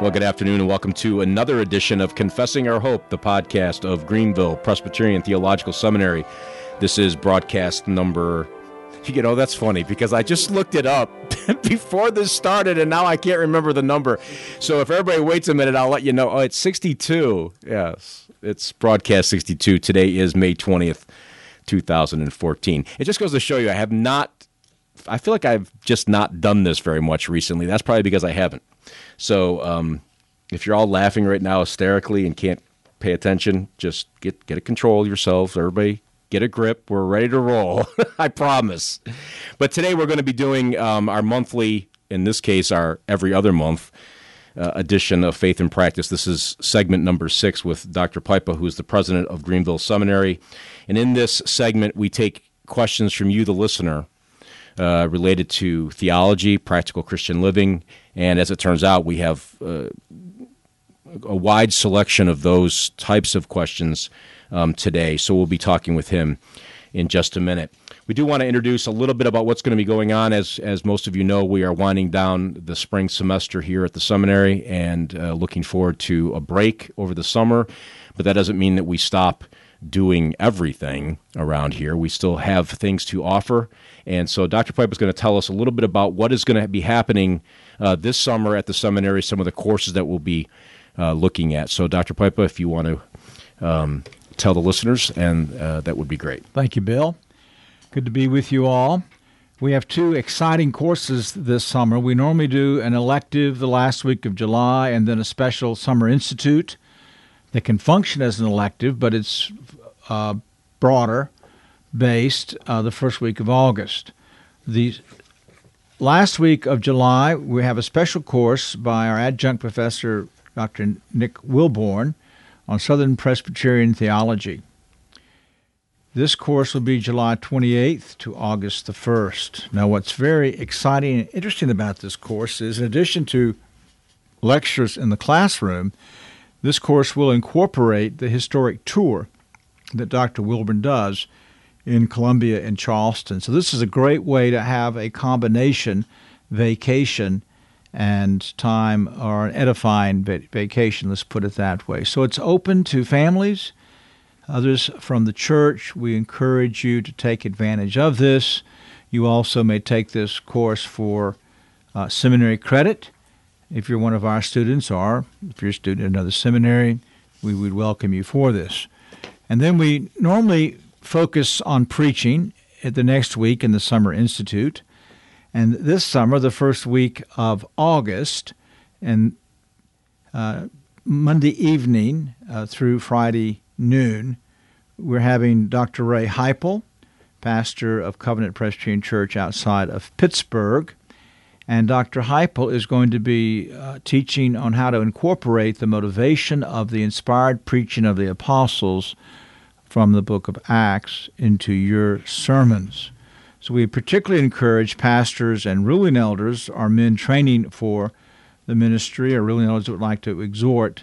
Well, good afternoon, and welcome to another edition of Confessing Our Hope, the podcast of Greenville Presbyterian Theological Seminary. This is broadcast number. You know, that's funny because I just looked it up before this started and now I can't remember the number. So if everybody waits a minute, I'll let you know. Oh, it's 62. Yes, it's broadcast 62. Today is May 20th, 2014. It just goes to show you I have not, I feel like I've just not done this very much recently. That's probably because I haven't. So um, if you're all laughing right now hysterically and can't pay attention, just get get a control yourselves. Everybody, get a grip. We're ready to roll. I promise. But today we're going to be doing um, our monthly, in this case, our every other month. Uh, edition of Faith and Practice. This is segment number six with Dr. Pipa, who is the president of Greenville Seminary. And in this segment, we take questions from you, the listener, uh, related to theology, practical Christian living, and as it turns out, we have uh, a wide selection of those types of questions um, today. So we'll be talking with him in just a minute. We do want to introduce a little bit about what's going to be going on. As as most of you know, we are winding down the spring semester here at the seminary and uh, looking forward to a break over the summer. But that doesn't mean that we stop doing everything around here. We still have things to offer. And so Dr. Pipa is going to tell us a little bit about what is going to be happening uh, this summer at the seminary, some of the courses that we'll be uh, looking at. So, Dr. Pipa, if you want to um, tell the listeners, and uh, that would be great. Thank you, Bill. Good to be with you all. We have two exciting courses this summer. We normally do an elective the last week of July and then a special summer institute that can function as an elective, but it's uh, broader based uh, the first week of August. The last week of July, we have a special course by our adjunct professor, Dr. Nick Willborn, on Southern Presbyterian theology. This course will be July 28th to August the 1st. Now, what's very exciting and interesting about this course is, in addition to lectures in the classroom, this course will incorporate the historic tour that Dr. Willborn does in Columbia and Charleston. So this is a great way to have a combination vacation and time or an edifying vacation, let's put it that way. So it's open to families, others from the church. We encourage you to take advantage of this. You also may take this course for uh, seminary credit. If you're one of our students, or if you're a student in another seminary, we would welcome you for this. And then we normally focus on preaching at the next week in the Summer Institute. And this summer, the first week of August, and uh, Monday evening uh, through Friday noon, we're having Dr. Ray Heipel, pastor of Covenant Presbyterian Church outside of Pittsburgh. And Dr. Heipel is going to be uh, teaching on how to incorporate the motivation of the inspired preaching of the apostles from the book of Acts into your sermons. So we particularly encourage pastors and ruling elders, our men training for the ministry, or ruling elders would like to exhort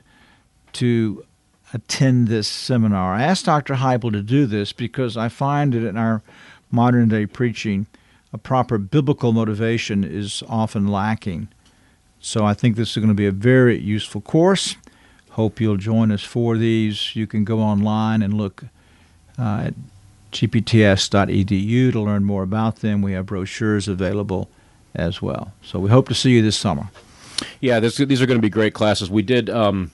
to attend this seminar. I asked Dr. Heipel to do this because I find that in our modern day preaching, a proper biblical motivation is often lacking. So I think this is going to be a very useful course. Hope you'll join us for these. You can go online and look at gpts.edu to learn more about them. We have brochures available as well. So we hope to see you this summer. Yeah, this, these are going to be great classes. We did, um,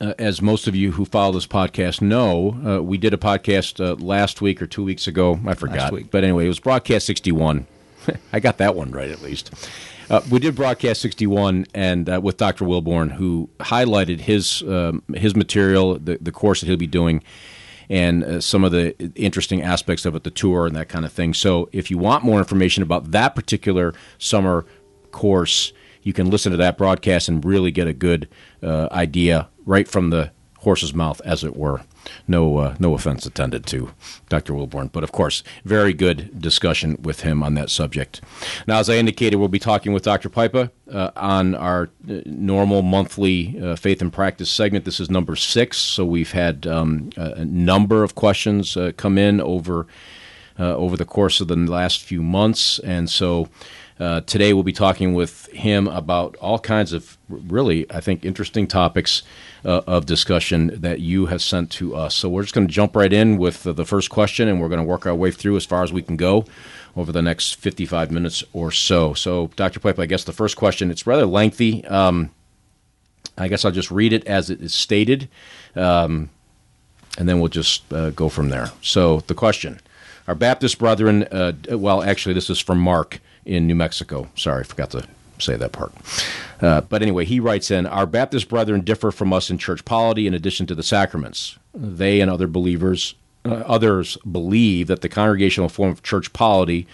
uh, as most of you who follow this podcast know, uh, we did a podcast uh, last week or two weeks ago. I forgot. But anyway, it was broadcast 61. I got that one right at least. Uh, we did broadcast 61 and uh, with Dr. Willborn, who highlighted his um, his material, the, the course that he'll be doing and uh, some of the interesting aspects of it, the tour and that kind of thing. So if you want more information about that particular summer course, you can listen to that broadcast and really get a good uh, idea right from the horse's mouth, as it were. No, uh, no offense intended to Dr. Willborn, but of course, very good discussion with him on that subject. Now, as I indicated, we'll be talking with Dr. Pipa uh, on our uh, normal monthly uh, faith and practice segment. This is number six, so we've had um, a number of questions uh, come in over uh, over the course of the last few months, and so. Uh, today we'll be talking with him about all kinds of really, I think, interesting topics uh, of discussion that you have sent to us. So we're just going to jump right in with the first question, and we're going to work our way through as far as we can go over the next 55 minutes or so. So, Dr. Pipa, I guess the first question, it's rather lengthy. Um, I guess I'll just read it as it is stated, um, and then we'll just uh, go from there. So, the question Our Baptist brethren, uh, well, actually, this is from Mark in New Mexico. Sorry, I forgot to say that part. Uh, but anyway, he writes in Our Baptist brethren differ from us in church polity in addition to the sacraments. They and other believers, uh, others believe that the congregational form of church polity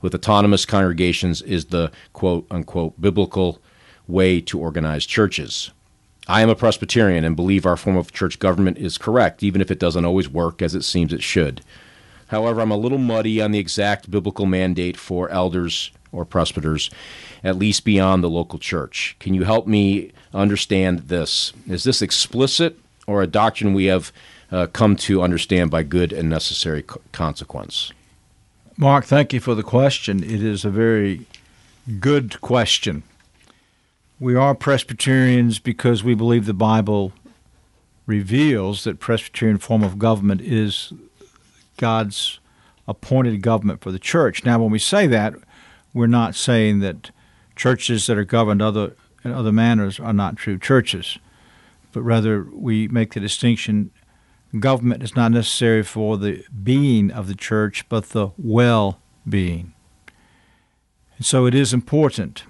with autonomous congregations is the quote unquote biblical way to organize churches. I am a Presbyterian and believe our form of church government is correct, even if it doesn't always work as it seems it should. However, I'm a little muddy on the exact biblical mandate for elders or presbyters, at least beyond the local church. Can you help me understand this? Is this explicit or a doctrine we have uh, come to understand by good and necessary co- consequence? Mark, thank you for the question. It is a very good question. We are Presbyterians because we believe the Bible reveals that Presbyterian form of government is God's appointed government for the church. Now, when we say that, we're not saying that churches that are governed other in other manners are not true churches, but rather we make the distinction government is not necessary for the being of the church, but the well being. And so it is important.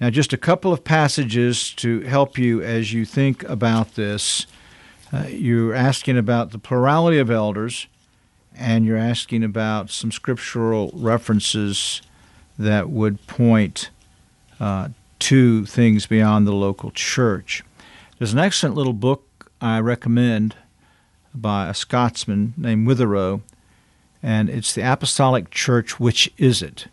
Now, just a couple of passages to help you as you think about this. Uh, you're asking about the plurality of elders and you're asking about some scriptural references that would point uh, to things beyond the local church. There's an excellent little book I recommend by a Scotsman named Witherow, and it's The Apostolic Church Which Is It?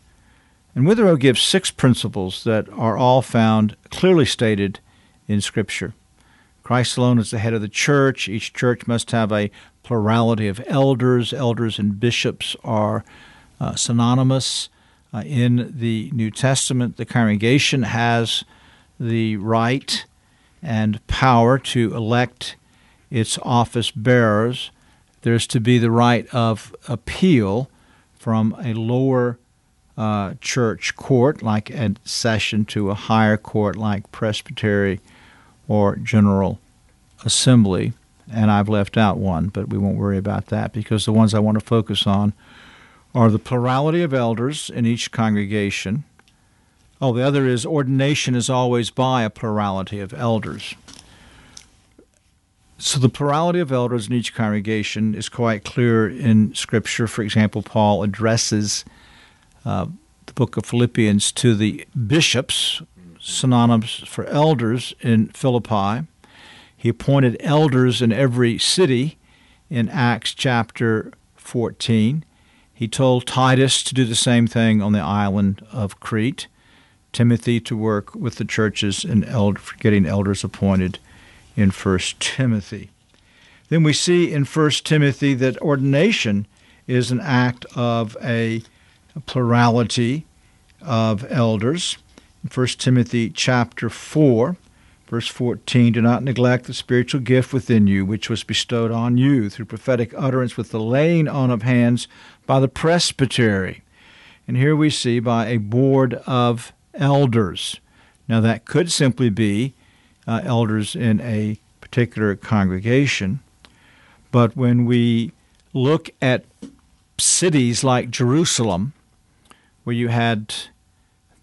And Witherow gives six principles that are all found clearly stated in Scripture. Christ alone is the head of the church. Each church must have a plurality of elders. Elders and bishops are uh, synonymous. Uh, in the New Testament, the congregation has the right and power to elect its office bearers. There's to be the right of appeal from a lower uh, church court, like a session, to a higher court, like presbytery or general assembly and I've left out one, but we won't worry about that because the ones I want to focus on are the plurality of elders in each congregation. Oh, the other is ordination is always by a plurality of elders. So the plurality of elders in each congregation is quite clear in Scripture. For example, Paul addresses uh, the book of Philippians to the bishops, synonymous for elders in Philippi. He appointed elders in every city in Acts chapter 14. He told Titus to do the same thing on the island of Crete, Timothy to work with the churches in getting elders appointed in 1 Timothy. Then we see in 1 Timothy that ordination is an act of a plurality of elders. In 1 Timothy chapter 4, Verse 14 Do not neglect the spiritual gift within you, which was bestowed on you through prophetic utterance with the laying on of hands by the presbytery. And here we see by a board of elders. Now, that could simply be uh, elders in a particular congregation. But when we look at cities like Jerusalem, where you had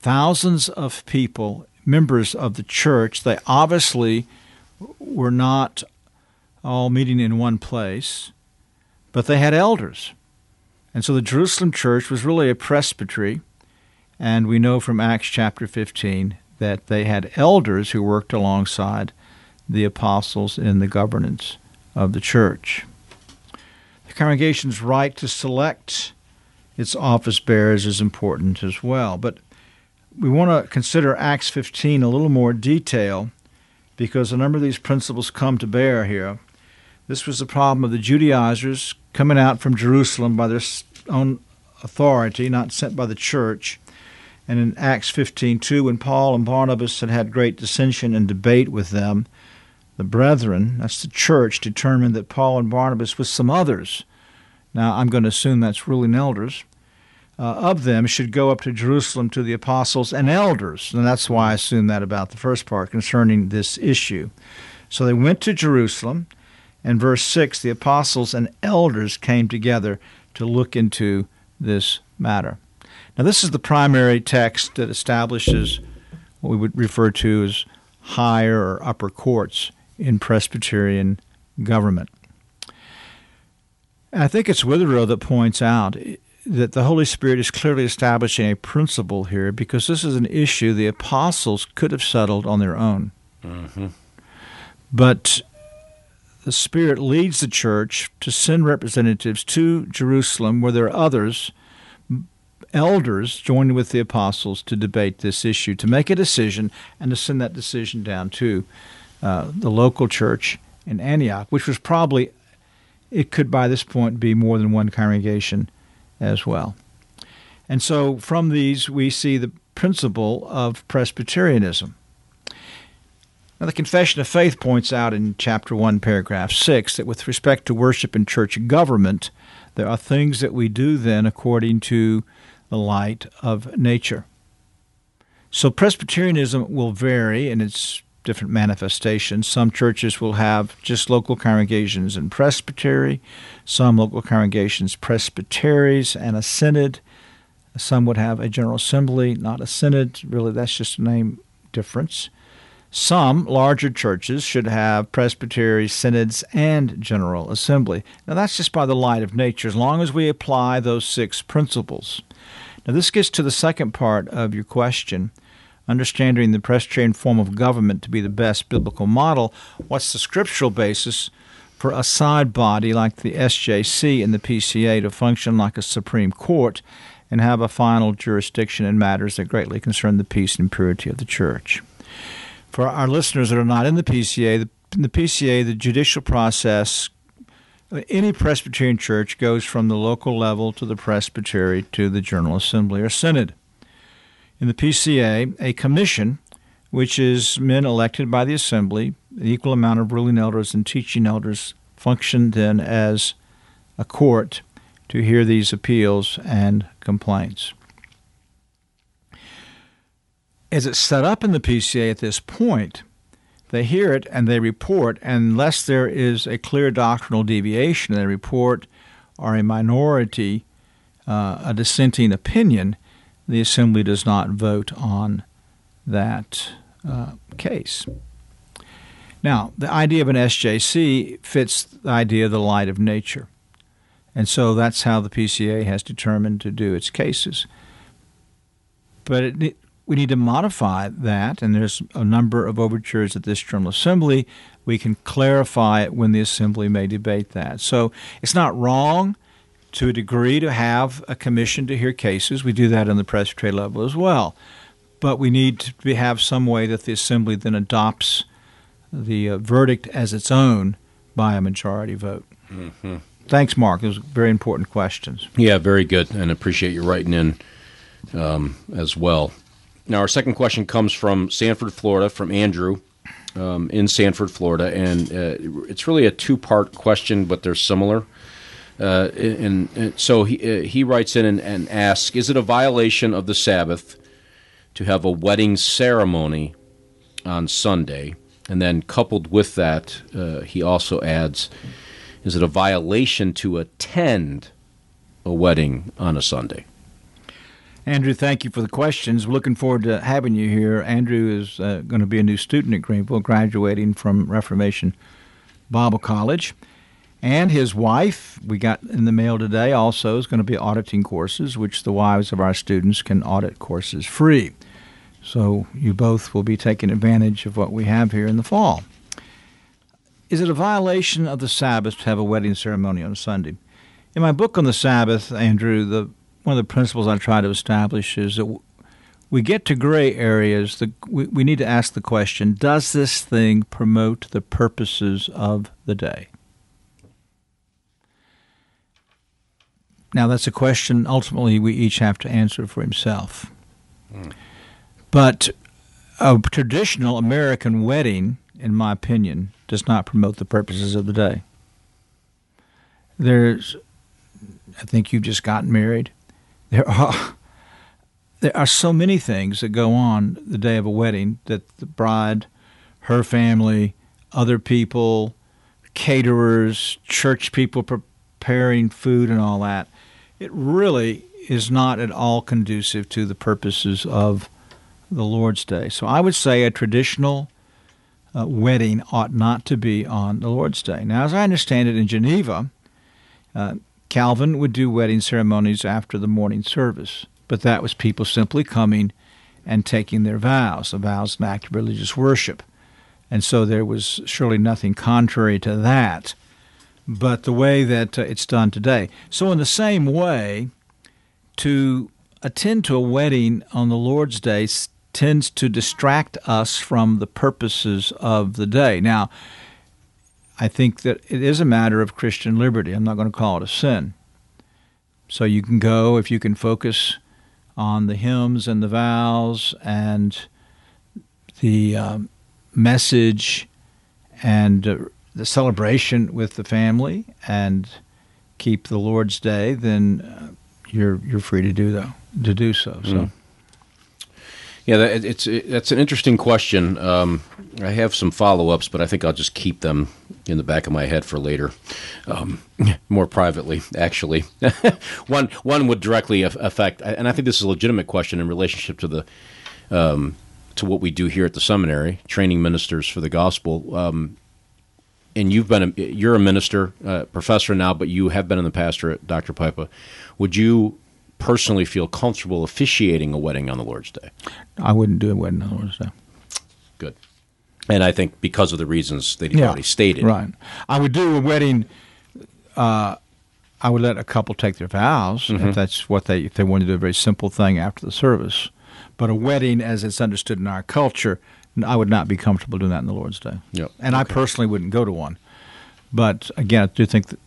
thousands of people members of the church. They obviously were not all meeting in one place, but they had elders. And so the Jerusalem church was really a presbytery, and we know from Acts chapter 15 that they had elders who worked alongside the apostles in the governance of the church. The congregation's right to select its office bearers is important as well, but we want to consider Acts 15 a little more detail because a number of these principles come to bear here. This was the problem of the Judaizers coming out from Jerusalem by their own authority, not sent by the church, And in Acts 15:2, when Paul and Barnabas had had great dissension and debate with them, the brethren, that's the church, determined that Paul and Barnabas with some others, now I'm going to assume that's ruling elders, uh, of them should go up to Jerusalem to the apostles and elders. And that's why I assume that about the first part concerning this issue. So they went to Jerusalem, and verse 6 the apostles and elders came together to look into this matter. Now, this is the primary text that establishes what we would refer to as higher or upper courts in Presbyterian government. I think it's Witherow that points out that the Holy Spirit is clearly establishing a principle here because this is an issue the apostles could have settled on their own. Mm-hmm. But the Spirit leads the church to send representatives to Jerusalem where there are others, elders, joining with the apostles to debate this issue, to make a decision, and to send that decision down to uh, the local church in Antioch, which was probably, it could by this point be more than one congregation as well. And so from these, we see the principle of Presbyterianism. Now, the Confession of Faith points out in chapter 1, paragraph 6, that with respect to worship and church government, there are things that we do then according to the light of nature. So Presbyterianism will vary in its different manifestations. Some churches will have just local congregations and presbytery, some local congregations presbyteries and a synod. Some would have a general assembly, not a synod. Really, that's just a name difference. Some larger churches should have presbytery, synods, and general assembly. Now, that's just by the light of nature, as long as we apply those six principles. Now, this gets to the second part of your question understanding the Presbyterian form of government to be the best biblical model, what's the scriptural basis for a side body like the SJC and the PCA to function like a Supreme Court and have a final jurisdiction in matters that greatly concern the peace and purity of the church? For our listeners that are not in the PCA, the, in the PCA, the judicial process any Presbyterian church goes from the local level to the presbytery to the General Assembly or Synod in the PCA a commission, which is men elected by the assembly, an equal amount of ruling elders and teaching elders, function then as a court to hear these appeals and complaints. As it's set up in the PCA at this point, they hear it and they report, unless there is a clear doctrinal deviation, they report or a minority, uh, a dissenting opinion, the Assembly does not vote on that uh, case. Now, the idea of an SJC fits the idea of the light of nature. And so that's how the PCA has determined to do its cases. But it, we need to modify that, and there's a number of overtures at this General Assembly. We can clarify it when the Assembly may debate that. So it's not wrong to a degree to have a commission to hear cases. We do that on the presbytery level as well. But we need to have some way that the assembly then adopts the uh, verdict as its own by a majority vote. Mm-hmm. Thanks, Mark. Those are very important questions. Yeah, very good, and appreciate you writing in um, as well. Now, our second question comes from Sanford, Florida, from Andrew um, in Sanford, Florida, and uh, it's really a two-part question, but they're similar. Uh, and, and, so he, uh, he writes in and, and, asks Is it a violation of the Sabbath to have a wedding ceremony on Sunday? And then, coupled with that, uh, he also adds Is it a violation to attend a wedding on a Sunday? Andrew, thank you for the questions. Looking forward to having you here. Andrew is uh, going to be a new student at Greenville, graduating from Reformation Bible College. And his wife, we got in the mail today, also is going to be auditing courses, which the wives of our students can audit courses free. So you both will be taking advantage of what we have here in the fall. Is it a violation of the Sabbath to have a wedding ceremony on Sunday? In my book on the Sabbath, Andrew, the one of the principles I try to establish is that we get to gray areas. The, we, we need to ask the question Does this thing promote the purposes of the day? Now, that's a question ultimately we each have to answer for himself. Mm. But a traditional American wedding, in my opinion, does not promote the purposes of the day. There's, I think you've just gotten married. There are there are so many things that go on the day of a wedding that the bride, her family, other people, caterers, church people preparing food and all that. It really is not at all conducive to the purposes of the Lord's Day. So I would say a traditional uh, wedding ought not to be on the Lord's Day. Now, as I understand it in Geneva, uh, Calvin would do wedding ceremonies after the morning service, but that was people simply coming and taking their vows. A vow is an act of religious worship. And so there was surely nothing contrary to that, but the way that uh, it's done today. So, in the same way, to attend to a wedding on the Lord's Day tends to distract us from the purposes of the day. Now, I think that it is a matter of Christian liberty. I'm not going to call it a sin. So you can go if you can focus on the hymns and the vows and the um, message and uh, the celebration with the family and keep the Lord's Day, then uh, you're you're free to do though to do so. So. Mm. Yeah, that, it's it, that's an interesting question. Um, I have some follow ups, but I think I'll just keep them in the back of my head for later, um, more privately. Actually, one one would directly affect, and I think this is a legitimate question in relationship to the um, to what we do here at the seminary, training ministers for the gospel. Um, and you've been a, you're a minister, uh, professor now, but you have been in the pastorate, Dr. Pipa. Would you personally feel comfortable officiating a wedding on the Lord's Day? I wouldn't do a wedding on the Lord's Day. Good. And I think because of the reasons that you yeah, already stated. Right. I would do a wedding. Uh, I would let a couple take their vows mm-hmm. if that's what they if they want to do a very simple thing after the service. But a wedding, as it's understood in our culture, I would not be comfortable doing that in the Lord's Day. Yep. And okay. I personally wouldn't go to one. But again, I do think that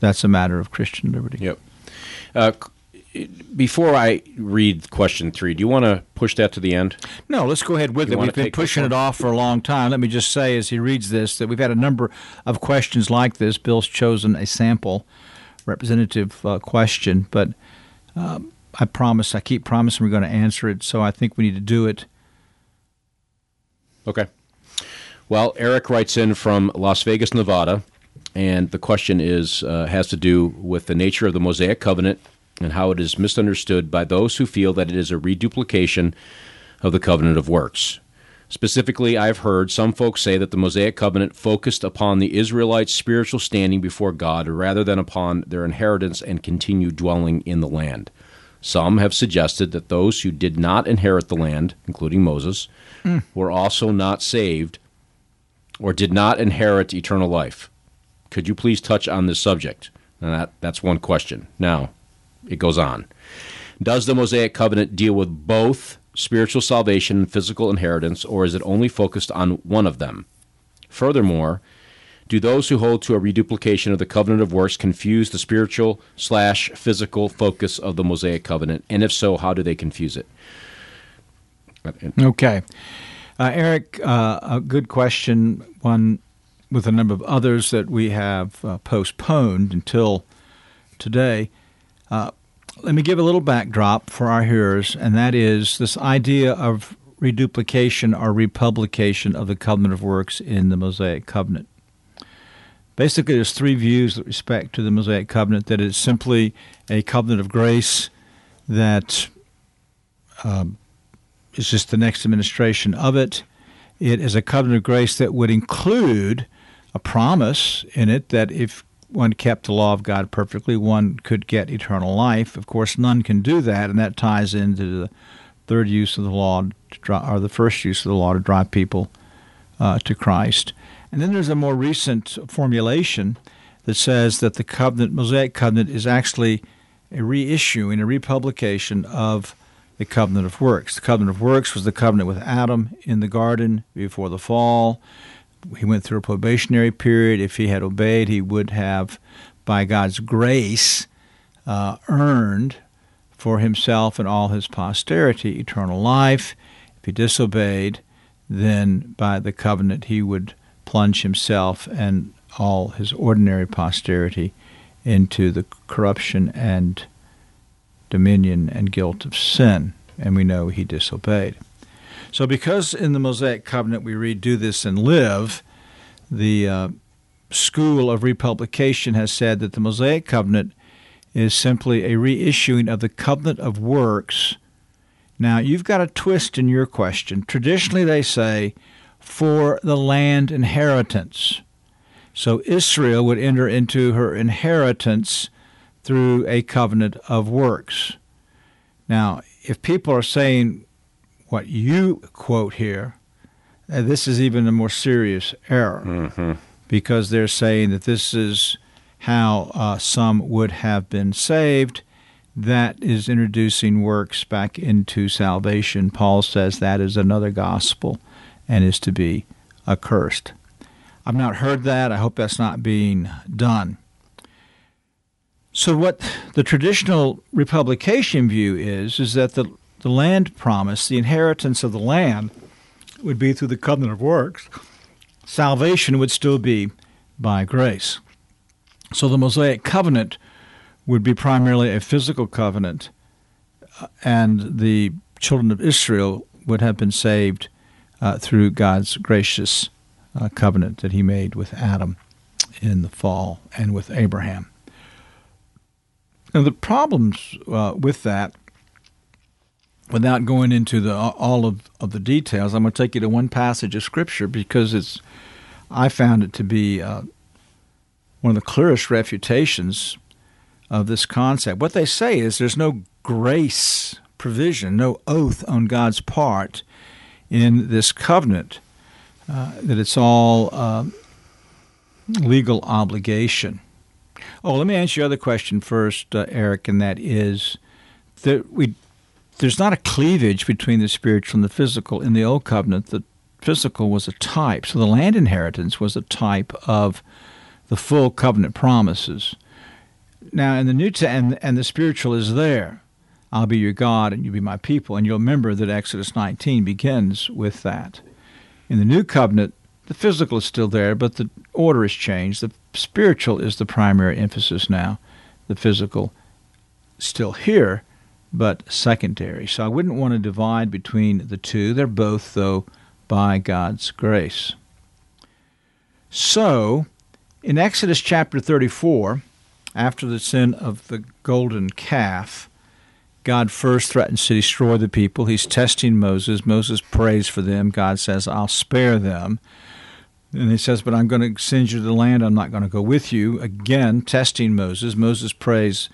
that's a matter of Christian liberty. Yep. Uh, before I read question three, do you want to push that to the end? No, let's go ahead with it. We've been pushing it off for a long time. Let me just say, as he reads this, that we've had a number of questions like this. Bill's chosen a sample representative uh, question, but um, I promise, I keep promising we're going to answer it, so I think we need to do it. Okay. Well, Eric writes in from Las Vegas, Nevada, and the question is uh, has to do with the nature of the Mosaic covenant and how it is misunderstood by those who feel that it is a reduplication of the covenant of works. Specifically, I've heard some folks say that the Mosaic covenant focused upon the Israelites' spiritual standing before God rather than upon their inheritance and continued dwelling in the land. Some have suggested that those who did not inherit the land, including Moses, mm. were also not saved or did not inherit eternal life. Could you please touch on this subject? That, that's one question. Now, it goes on. Does the Mosaic covenant deal with both spiritual salvation and physical inheritance, or is it only focused on one of them? Furthermore, do those who hold to a reduplication of the covenant of works confuse the spiritual slash physical focus of the Mosaic covenant? And if so, how do they confuse it? Okay. Uh, Eric, uh, a good question, one with a number of others that we have uh, postponed until today. Uh, let me give a little backdrop for our hearers, and that is this idea of reduplication or republication of the covenant of works in the Mosaic covenant. Basically, there's three views with respect to the Mosaic covenant that it's simply a covenant of grace that um, is just the next administration of it. It is a covenant of grace that would include a promise in it that if one kept the law of God perfectly, one could get eternal life. Of course, none can do that, and that ties into the third use of the law, or the first use of the law to drive people uh, to Christ. And then there's a more recent formulation that says that the covenant, Mosaic covenant, is actually a reissuing, a republication of the covenant of works. The covenant of works was the covenant with Adam in the garden before the fall he went through a probationary period. If he had obeyed, he would have, by God's grace, uh, earned for himself and all his posterity eternal life. If he disobeyed, then by the covenant he would plunge himself and all his ordinary posterity into the corruption and dominion and guilt of sin. And we know he disobeyed. So, because in the Mosaic covenant we read, Do this and live, the uh, school of republication has said that the Mosaic covenant is simply a reissuing of the covenant of works. Now, you've got a twist in your question. Traditionally, they say, for the land inheritance. So Israel would enter into her inheritance through a covenant of works. Now, if people are saying what you quote here, uh, this is even a more serious error Mm-hmm. because they're saying that this is how uh, some would have been saved. That is introducing works back into salvation. Paul says that is another gospel and is to be accursed. I've not heard that. I hope that's not being done. So, what the traditional republication view is, is that the, the land promise, the inheritance of the land, would be through the covenant of works. Salvation would still be by grace. So, the Mosaic covenant would be primarily a physical covenant, uh, and the children of Israel would have been saved uh, through God's gracious uh, covenant that He made with Adam in the fall and with Abraham. Now, the problems uh, with that, without going into the all of, of the details, I'm going to take you to one passage of Scripture because it's I found it to be uh, one of the clearest refutations of this concept. What they say is there's no grace provision, no oath on God's part in this covenant, uh, that it's all uh, legal obligation. Oh, let me answer your other question first, uh, Eric, and that is that we there's not a cleavage between the spiritual and the physical in the old covenant. The physical was a type, so the land inheritance was a type of the full covenant promises. Now, in the New Testament, and, and the spiritual is there. I'll be your God and you'll be my people. And you'll remember that Exodus 19 begins with that. In the new covenant, the physical is still there, but the order has changed. The spiritual is the primary emphasis now. The physical still here, but secondary. So I wouldn't want to divide between the two. They're both, though, by God's grace. So, in Exodus chapter 34, after the sin of the golden calf, God first threatens to destroy the people. He's testing Moses. Moses prays for them. God says, I'll spare them. And he says, But I'm going to send you to the land. I'm not going to go with you. Again, testing Moses. Moses prays,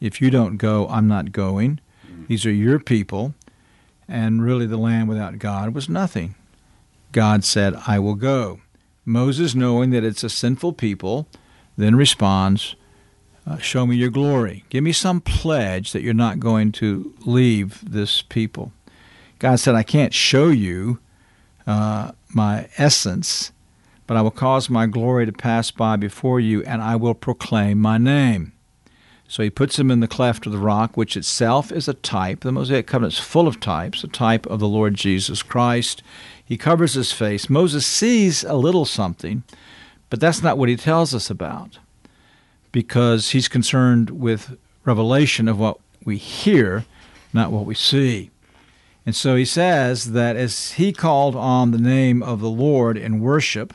If you don't go, I'm not going. These are your people. And really, the land without God was nothing. God said, I will go. Moses, knowing that it's a sinful people, then responds, uh, Show me your glory. Give me some pledge that you're not going to leave this people. God said, I can't show you uh, my essence, but I will cause my glory to pass by before you, and I will proclaim my name. So he puts him in the cleft of the rock, which itself is a type. The Mosaic Covenant is full of types, a type of the Lord Jesus Christ. He covers his face. Moses sees a little something, but that's not what he tells us about because he's concerned with revelation of what we hear, not what we see. And so he says that as he called on the name of the Lord in worship,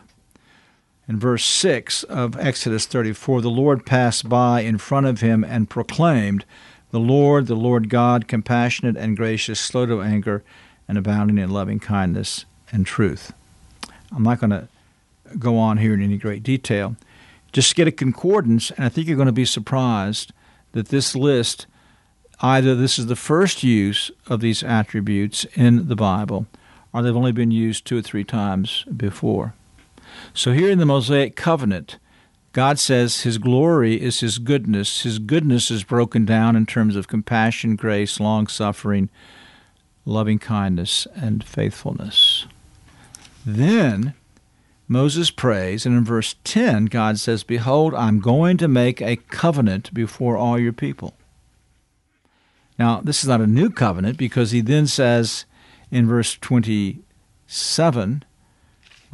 in verse 6 of Exodus 34, the Lord passed by in front of him and proclaimed, The Lord, the Lord God, compassionate and gracious, slow to anger, and abounding in loving kindness and truth. I'm not going to go on here in any great detail. Just get a concordance, and I think you're going to be surprised that this list either this is the first use of these attributes in the Bible, or they've only been used two or three times before. So here in the Mosaic covenant, God says His glory is His goodness. His goodness is broken down in terms of compassion, grace, long suffering, loving kindness, and faithfulness. Then Moses prays, and in verse 10, God says, Behold, I'm going to make a covenant before all your people. Now, this is not a new covenant because he then says in verse 27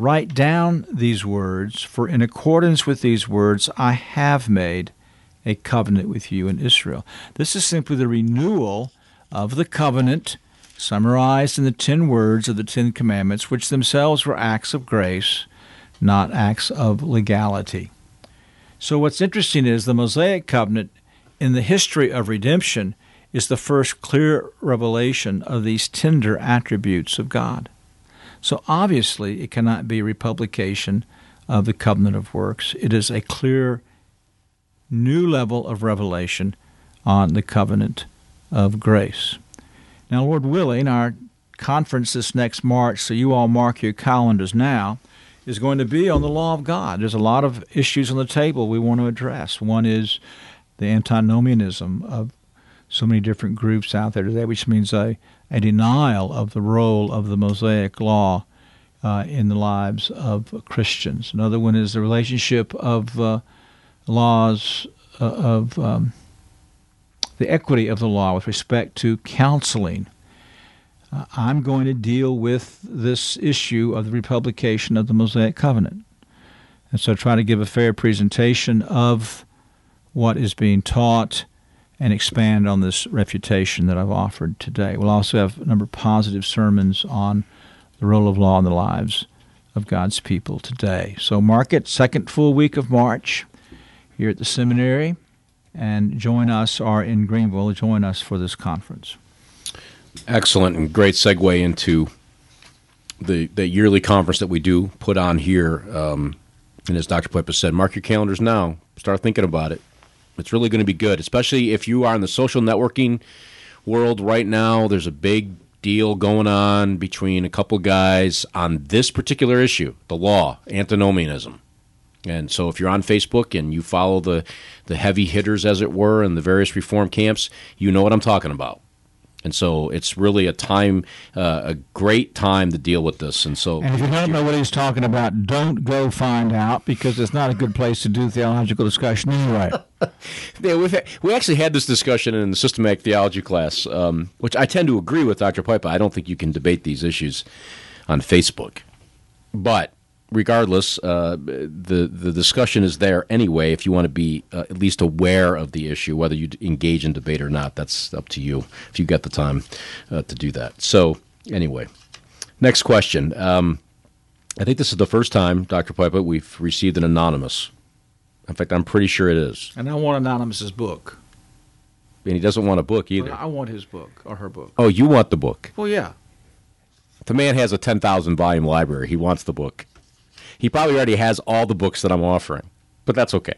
Write down these words, for in accordance with these words I have made a covenant with you in Israel. This is simply the renewal of the covenant summarized in the ten words of the Ten Commandments, which themselves were acts of grace, not acts of legality. So, what's interesting is the Mosaic covenant in the history of redemption is the first clear revelation of these tender attributes of God. So obviously, it cannot be a republication of the covenant of works. It is a clear new level of revelation on the covenant of grace. Now, Lord willing, our conference this next March, so you all mark your calendars now, is going to be on the law of God. There's a lot of issues on the table we want to address. One is the antinomianism of so many different groups out there today, which means a, a denial of the role of the Mosaic law uh, in the lives of Christians. Another one is the relationship of uh, laws uh, of um, the equity of the law with respect to counseling. Uh, I'm going to deal with this issue of the republication of the Mosaic Covenant. And so try to give a fair presentation of what is being taught and expand on this refutation that I've offered today. We'll also have a number of positive sermons on the role of law in the lives of God's people today. So mark it, second full week of March here at the seminary, and join us, or in Greenville, join us for this conference. Excellent and great segue into the, the yearly conference that we do put on here. Um, and as Dr. Pipa said, mark your calendars now. Start thinking about it. It's really going to be good, especially if you are in the social networking world right now. There's a big deal going on between a couple guys on this particular issue, the law, antinomianism. And so if you're on Facebook and you follow the, the heavy hitters, as it were, in the various reform camps, you know what I'm talking about. And so it's really a time, uh, a great time to deal with this. And so, and if you don't know what he's talking about, don't go find out because it's not a good place to do theological discussion anyway. yeah, we've we actually had this discussion in the systematic theology class, um, which I tend to agree with Dr. Pipa. I don't think you can debate these issues on Facebook, but regardless, uh, the the discussion is there anyway. If you want to be uh, at least aware of the issue, whether you engage in debate or not, that's up to you. If you get the time uh, to do that. So anyway, next question. Um, I think this is the first time, Dr. Pipa, we've received an anonymous. In fact, I'm pretty sure it is. And I want Anonymous's book. And he doesn't want a book either. I want his book or her book. Oh, you want the book? Well, yeah. The man has a 10,000 volume library. He wants the book. He probably already has all the books that I'm offering, but that's okay.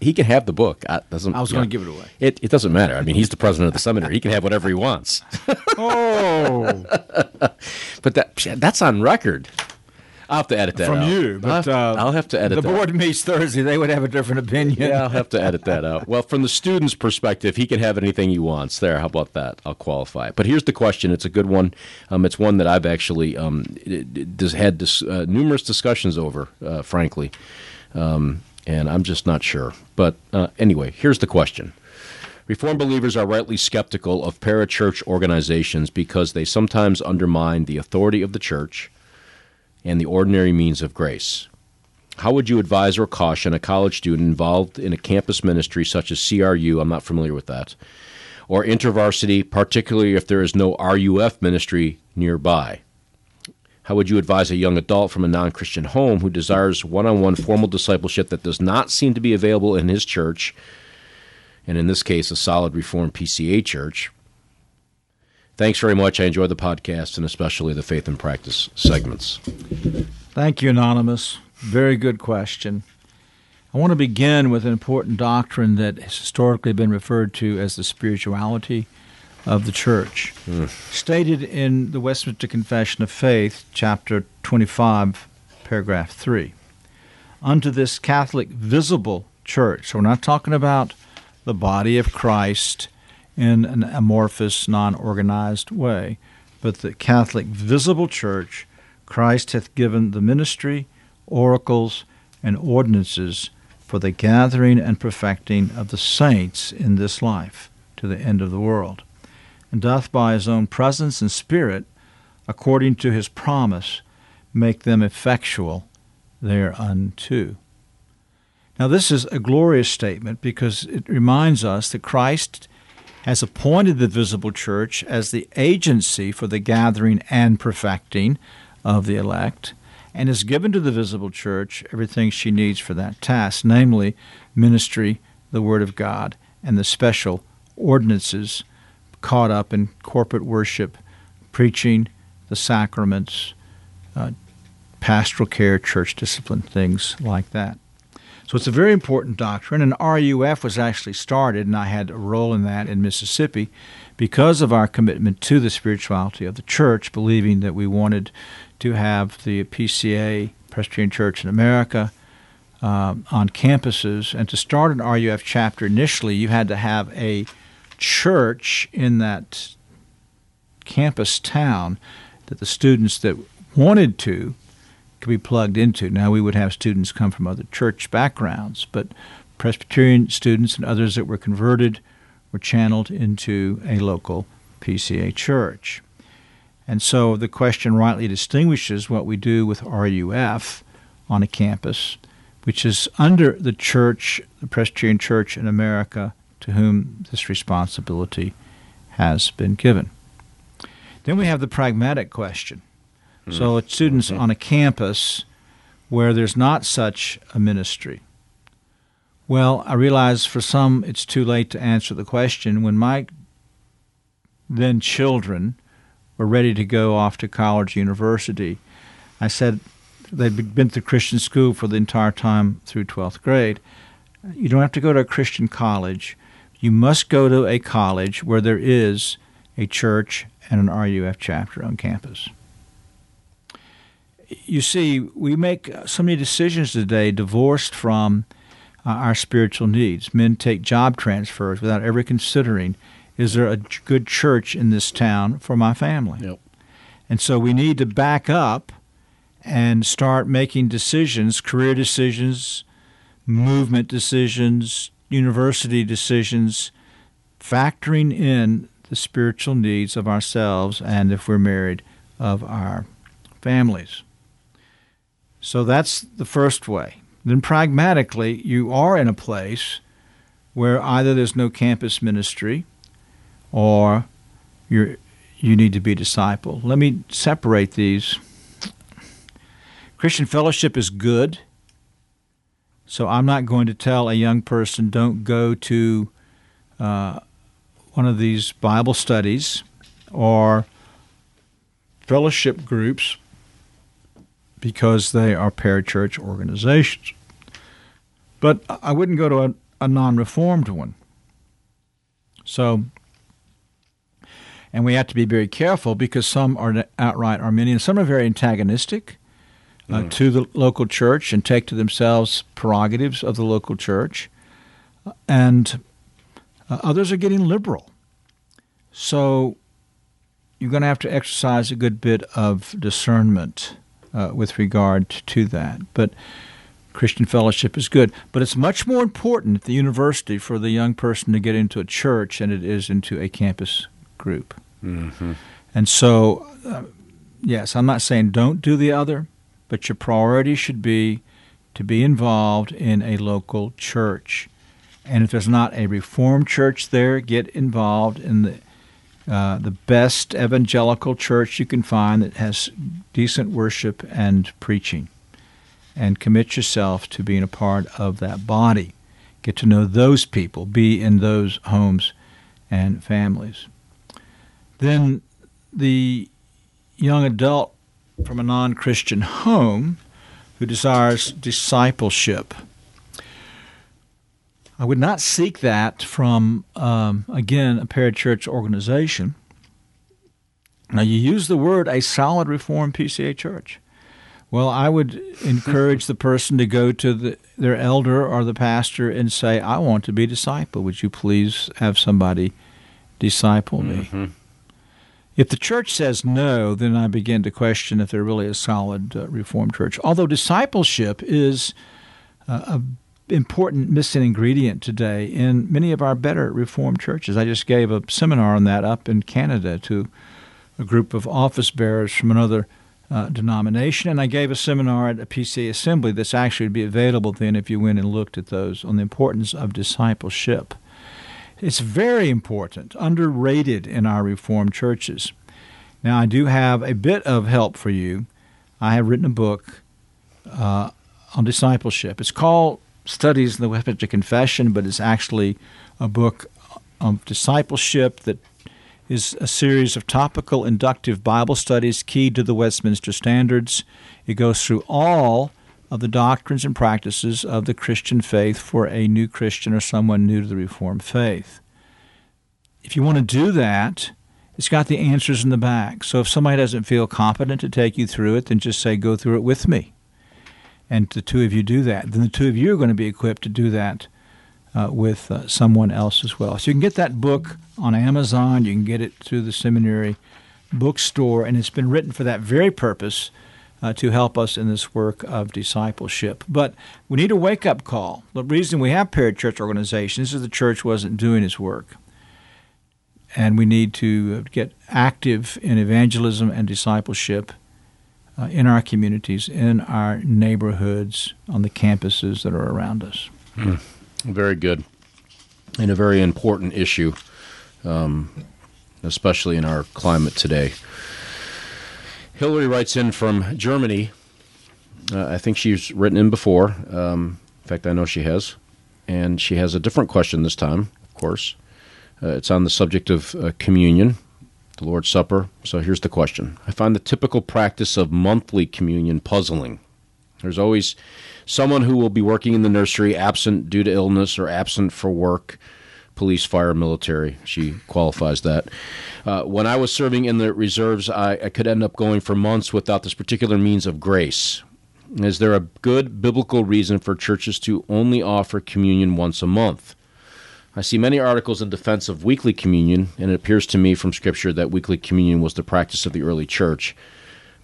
He can have the book. I, doesn't, I was going to give it away. It, it doesn't matter. I mean, he's the president of the seminary. He can have whatever he wants. oh, but that that's on record. I'll have to edit that from out. you. But I'll, uh, I'll have to edit. The board meets Thursday. They would have a different opinion. Yeah, I'll have to edit that out. Well, from the student's perspective, he can have anything he wants. There, how about that? I'll qualify. But here's the question. It's a good one. Um, it's one that I've actually um, had dis- uh, numerous discussions over, uh, frankly, um, and I'm just not sure. But uh, anyway, here's the question. Reformed believers are rightly skeptical of parachurch organizations because they sometimes undermine the authority of the church and the ordinary means of grace. How would you advise or caution a college student involved in a campus ministry such as CRU? I'm not familiar with that. Or InterVarsity, particularly if there is no RUF ministry nearby. How would you advise a young adult from a non Christian home who desires one on one formal discipleship that does not seem to be available in his church, and in this case, a solid Reformed PCA church? Thanks very much. I enjoyed the podcast and especially the faith and practice segments. Thank you, Anonymous. Very good question. I want to begin with an important doctrine that has historically been referred to as the spirituality of the church. Mm. Stated in the Westminster Confession of Faith, chapter 25, paragraph 3. Unto this Catholic visible church, so we're not talking about the body of Christ in an amorphous, non organized way. But the Catholic visible church, Christ hath given the ministry, oracles, and ordinances for the gathering and perfecting of the saints in this life to the end of the world. and doth by his own presence and spirit, according to his promise, make them effectual thereunto. Now, this is a glorious statement because it reminds us that Christ has appointed the visible church as the agency for the gathering and perfecting of the elect, and has given to the visible church everything she needs for that task, namely ministry, the Word of God, and the special ordinances caught up in corporate worship, preaching, the sacraments, uh, pastoral care, church discipline, things like that. So it's a very important doctrine, and RUF was actually started, and I had a role in that in Mississippi because of our commitment to the spirituality of the church, believing that we wanted to have the PCA, Presbyterian Church in America, uh, on campuses. And to start an RUF chapter initially, you had to have a church in that campus town that the students that wanted to could be plugged into. Now, we would have students come from other church backgrounds, but Presbyterian students and others that were converted were channeled into a local PCA church. And so the question rightly distinguishes what we do with RUF on a campus, which is under the church, the Presbyterian Church in America, to whom this responsibility has been given. Then we have the pragmatic question. Mm-hmm. So, students mm-hmm. on a campus where there's not such a ministry. Well, I realize for some it's too late to answer the question. When my then children were ready to go off to college, university, I said they'd been to Christian school for the entire time through 12th grade. You don't have to go to a Christian college. You must go to a college where there is a church and an RUF chapter on campus you see, we make so many decisions today divorced from uh, our spiritual needs. Men take job transfers without ever considering is there a good church in this town for my family? Yep. And so we need to back up and start making decisions, career decisions, movement decisions, university decisions, factoring in the spiritual needs of ourselves and, if we're married, of our families. So that's the first way. Then pragmatically, you are in a place where either there's no campus ministry or you you need to be disciple. Let me separate these. Christian fellowship is good. So I'm not going to tell a young person don't go to uh, one of these Bible studies or fellowship groups because they are parachurch organizations. But I wouldn't go to a, a non reformed one. So, and we have to be very careful because some are outright Arminian, some are very antagonistic uh, mm. to the local church and take to themselves prerogatives of the local church, and uh, others are getting liberal. So, you're going to have to exercise a good bit of discernment uh, with regard to that. But Christian fellowship is good. But it's much more important at the university for the young person to get into a church than it is into a campus group. Mm-hmm. And so, uh, yes, I'm not saying don't do the other, but your priority should be to be involved in a local church. And if there's not a Reformed church there, get involved in the uh, the best evangelical church you can find that has decent worship and preaching. And commit yourself to being a part of that body. Get to know those people, be in those homes and families. Then the young adult from a non Christian home who desires discipleship I would not seek that from, um, again, a parachurch organization. Now, you use the word a solid Reformed PCA church. Well, I would encourage the person to go to the, their elder or the pastor and say, I want to be discipled. Would you please have somebody disciple me? Mm-hmm. If the church says no, then I begin to question if they're really a solid uh, Reformed church. Although discipleship is uh, a important missing ingredient today in many of our better Reformed churches. I just gave a seminar on that up in Canada to a group of office bearers from another uh, denomination, and I gave a seminar at a PCA assembly that's actually would be available then if you went and looked at those on the importance of discipleship. It's very important, underrated in our Reformed churches. Now, I do have a bit of help for you. I have written a book uh, on discipleship. It's called Studies in the Westminster Confession, but it's actually a book of discipleship that is a series of topical inductive Bible studies keyed to the Westminster Standards. It goes through all of the doctrines and practices of the Christian faith for a new Christian or someone new to the Reformed faith. If you want to do that, it's got the answers in the back. So if somebody doesn't feel competent to take you through it, then just say, go through it with me. And the two of you do that. Then the two of you are going to be equipped to do that uh, with uh, someone else as well. So you can get that book on Amazon. You can get it through the seminary bookstore, and it's been written for that very purpose uh, to help us in this work of discipleship. But we need a wake up call. The reason we have parachurch organizations is the church wasn't doing its work. And we need to get active in evangelism and discipleship uh, in our communities, in our neighborhoods, on the campuses that are around us. Mm. Very good. And a very important issue, um, especially in our climate today. Hillary writes in from Germany. Uh, I think she's written in before. Um, in fact, I know she has. And she has a different question this time, of course. Uh, it's on the subject of uh, communion, the Lord's Supper. So here's the question I find the typical practice of monthly communion puzzling. There's always someone who will be working in the nursery absent due to illness or absent for work police, fire, military. She qualifies that. Uh, when I was serving in the reserves, I, I, could end up going for months without this particular means of grace. Is there a good biblical reason for churches to only offer communion once a month? I see many articles in defense of weekly communion, and it appears to me from Scripture that weekly communion was the practice of the early church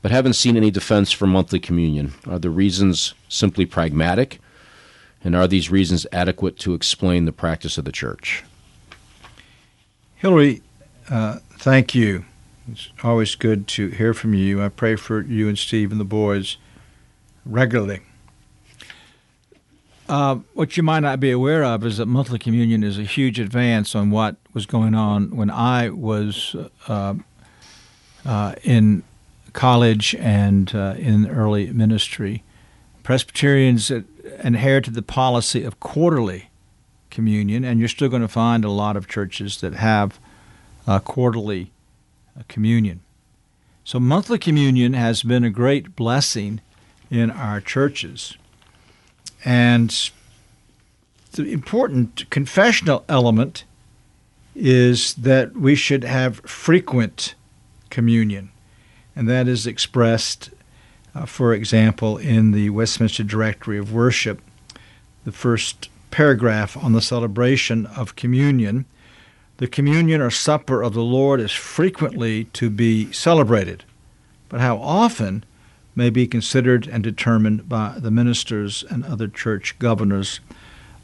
but haven't seen any defense for monthly communion. Are the reasons simply pragmatic? And are these reasons adequate to explain the practice of the church? Hillary, uh, thank you. It's always good to hear from you. I pray for you and Steve and the boys regularly. Uh, what you might not be aware of is that monthly communion is a huge advance on what was going on when I was uh, uh in college and uh, in early ministry. Presbyterians inherited the policy of quarterly communion, and you're still going to find a lot of churches that have quarterly uh, communion. So, monthly communion has been a great blessing in our churches. And the important confessional element is that we should have frequent communion and that is expressed, uh, for example, in the Westminster Directory of Worship, the first paragraph on the celebration of communion. The communion or supper of the Lord is frequently to be celebrated, but how often may be considered and determined by the ministers and other church governors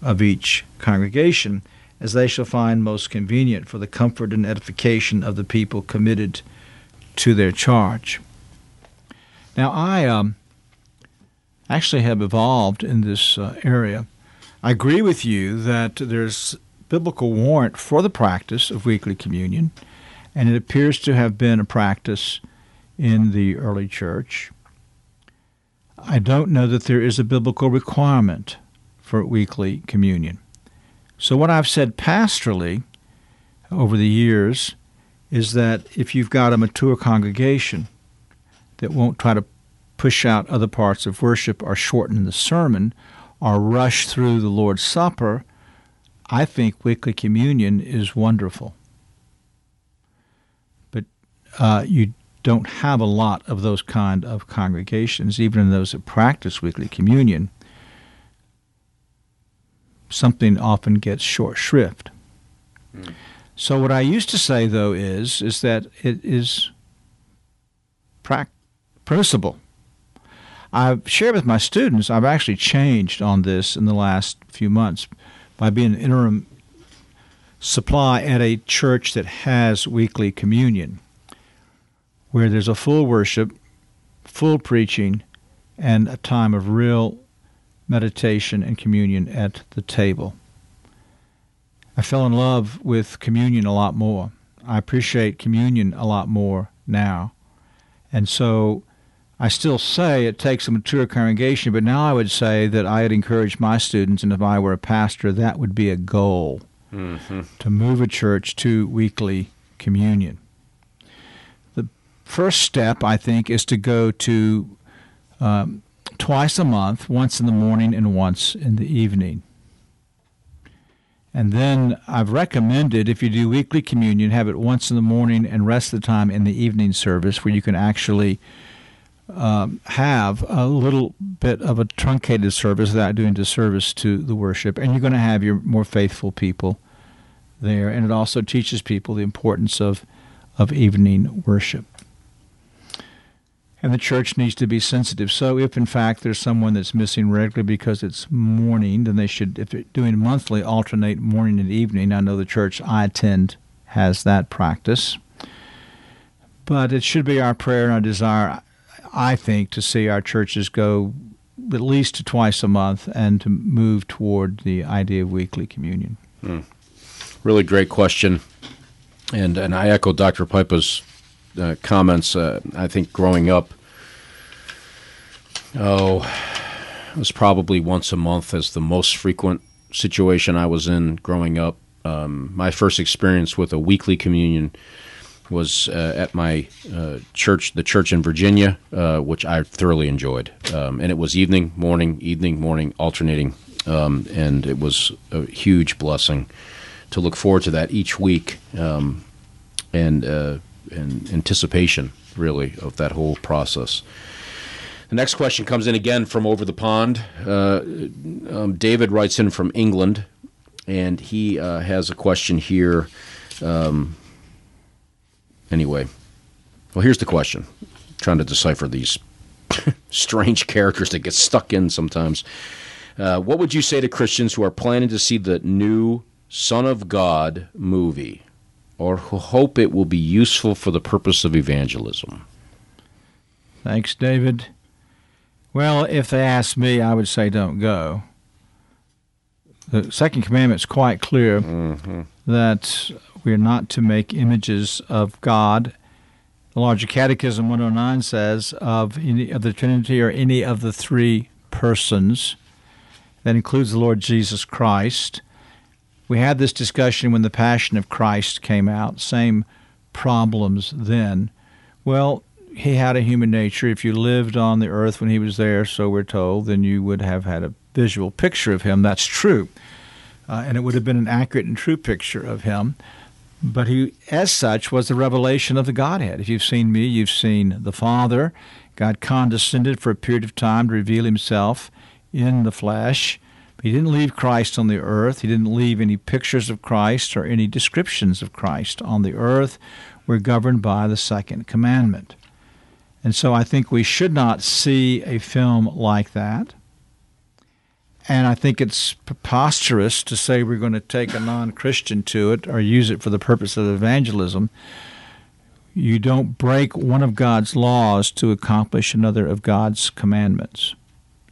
of each congregation, as they shall find most convenient for the comfort and edification of the people committed to their charge. Now, I um, actually have evolved in this uh, area. I agree with you that there's biblical warrant for the practice of weekly communion, and it appears to have been a practice in the early church. I don't know that there is a biblical requirement for weekly communion. So, what I've said pastorally over the years is that if you've got a mature congregation that won't try to push out other parts of worship or shorten the sermon or rush through the Lord's Supper, I think weekly communion is wonderful. But uh, you don't have a lot of those kind of congregations, even in those that practice weekly communion. Something often gets short shrift. Mm. So what I used to say though is is that it is permissible. I've shared with my students, I've actually changed on this in the last few months by being an interim supply at a church that has weekly communion, where there's a full worship, full preaching, and a time of real meditation and communion at the table. I fell in love with communion a lot more. I appreciate communion a lot more now. And so I still say it takes a mature congregation, but now I would say that I would encourage my students, and if I were a pastor, that would be a goal mm-hmm. to move a church to weekly communion. First step, I think, is to go to um, twice a month, once in the morning and once in the evening. And then I've recommended if you do weekly communion, have it once in the morning and rest of the time in the evening service where you can actually um, have a little bit of a truncated service without doing disservice to the worship. And you're going to have your more faithful people there. And it also teaches people the importance of, of evening worship and the church needs to be sensitive. So, if in fact there's someone that's missing regularly because it's morning, then they should, if they're doing monthly, alternate morning and evening. I know the church I attend has that practice. But it should be our prayer and our desire, I think, to see our churches go at least twice a month and to move toward the idea of weekly communion. Mm. Really great question. And, and I echo Dr. Pipa's uh, comments. Uh, I think growing up, oh, it was probably once a month as the most frequent situation I was in growing up. Um, my first experience with a weekly communion was uh, at my uh, church, the church in Virginia, uh, which I thoroughly enjoyed. Um, and it was evening, morning, evening, morning, alternating. Um, and it was a huge blessing to look forward to that each week um, and, and anticipation, really, of that whole process. The next question comes in again from over the pond. Uh, um, David writes in from England, and he uh, has a question here. Um, anyway, well, here's the question. I'm trying to decipher these strange characters that get stuck in sometimes. Uh, what would you say to Christians who are planning to see the new Son of God movie, or who hope it will be useful for the purpose of evangelism? Thanks, David. Well, if they ask me, I would say don't go. The second commandment is quite clear mm-hmm. that we are not to make images of God. The Larger Catechism 109 says of any of the Trinity or any of the three persons. That includes the Lord Jesus Christ. We had this discussion when the Passion of Christ came out. Same problems then. Well, he had a human nature. If you lived on the earth when he was there, so we're told, then you would have had a visual picture of him. That's true. Uh, and it would have been an accurate and true picture of him. But he, as such, was the revelation of the Godhead. If you've seen me, you've seen the Father. God condescended for a period of time to reveal himself in the flesh. He didn't leave Christ on the earth. He didn't leave any pictures of Christ or any descriptions of Christ on the earth. We're governed by the second commandment. And so I think we should not see a film like that. And I think it's preposterous to say we're going to take a non Christian to it or use it for the purpose of evangelism. You don't break one of God's laws to accomplish another of God's commandments.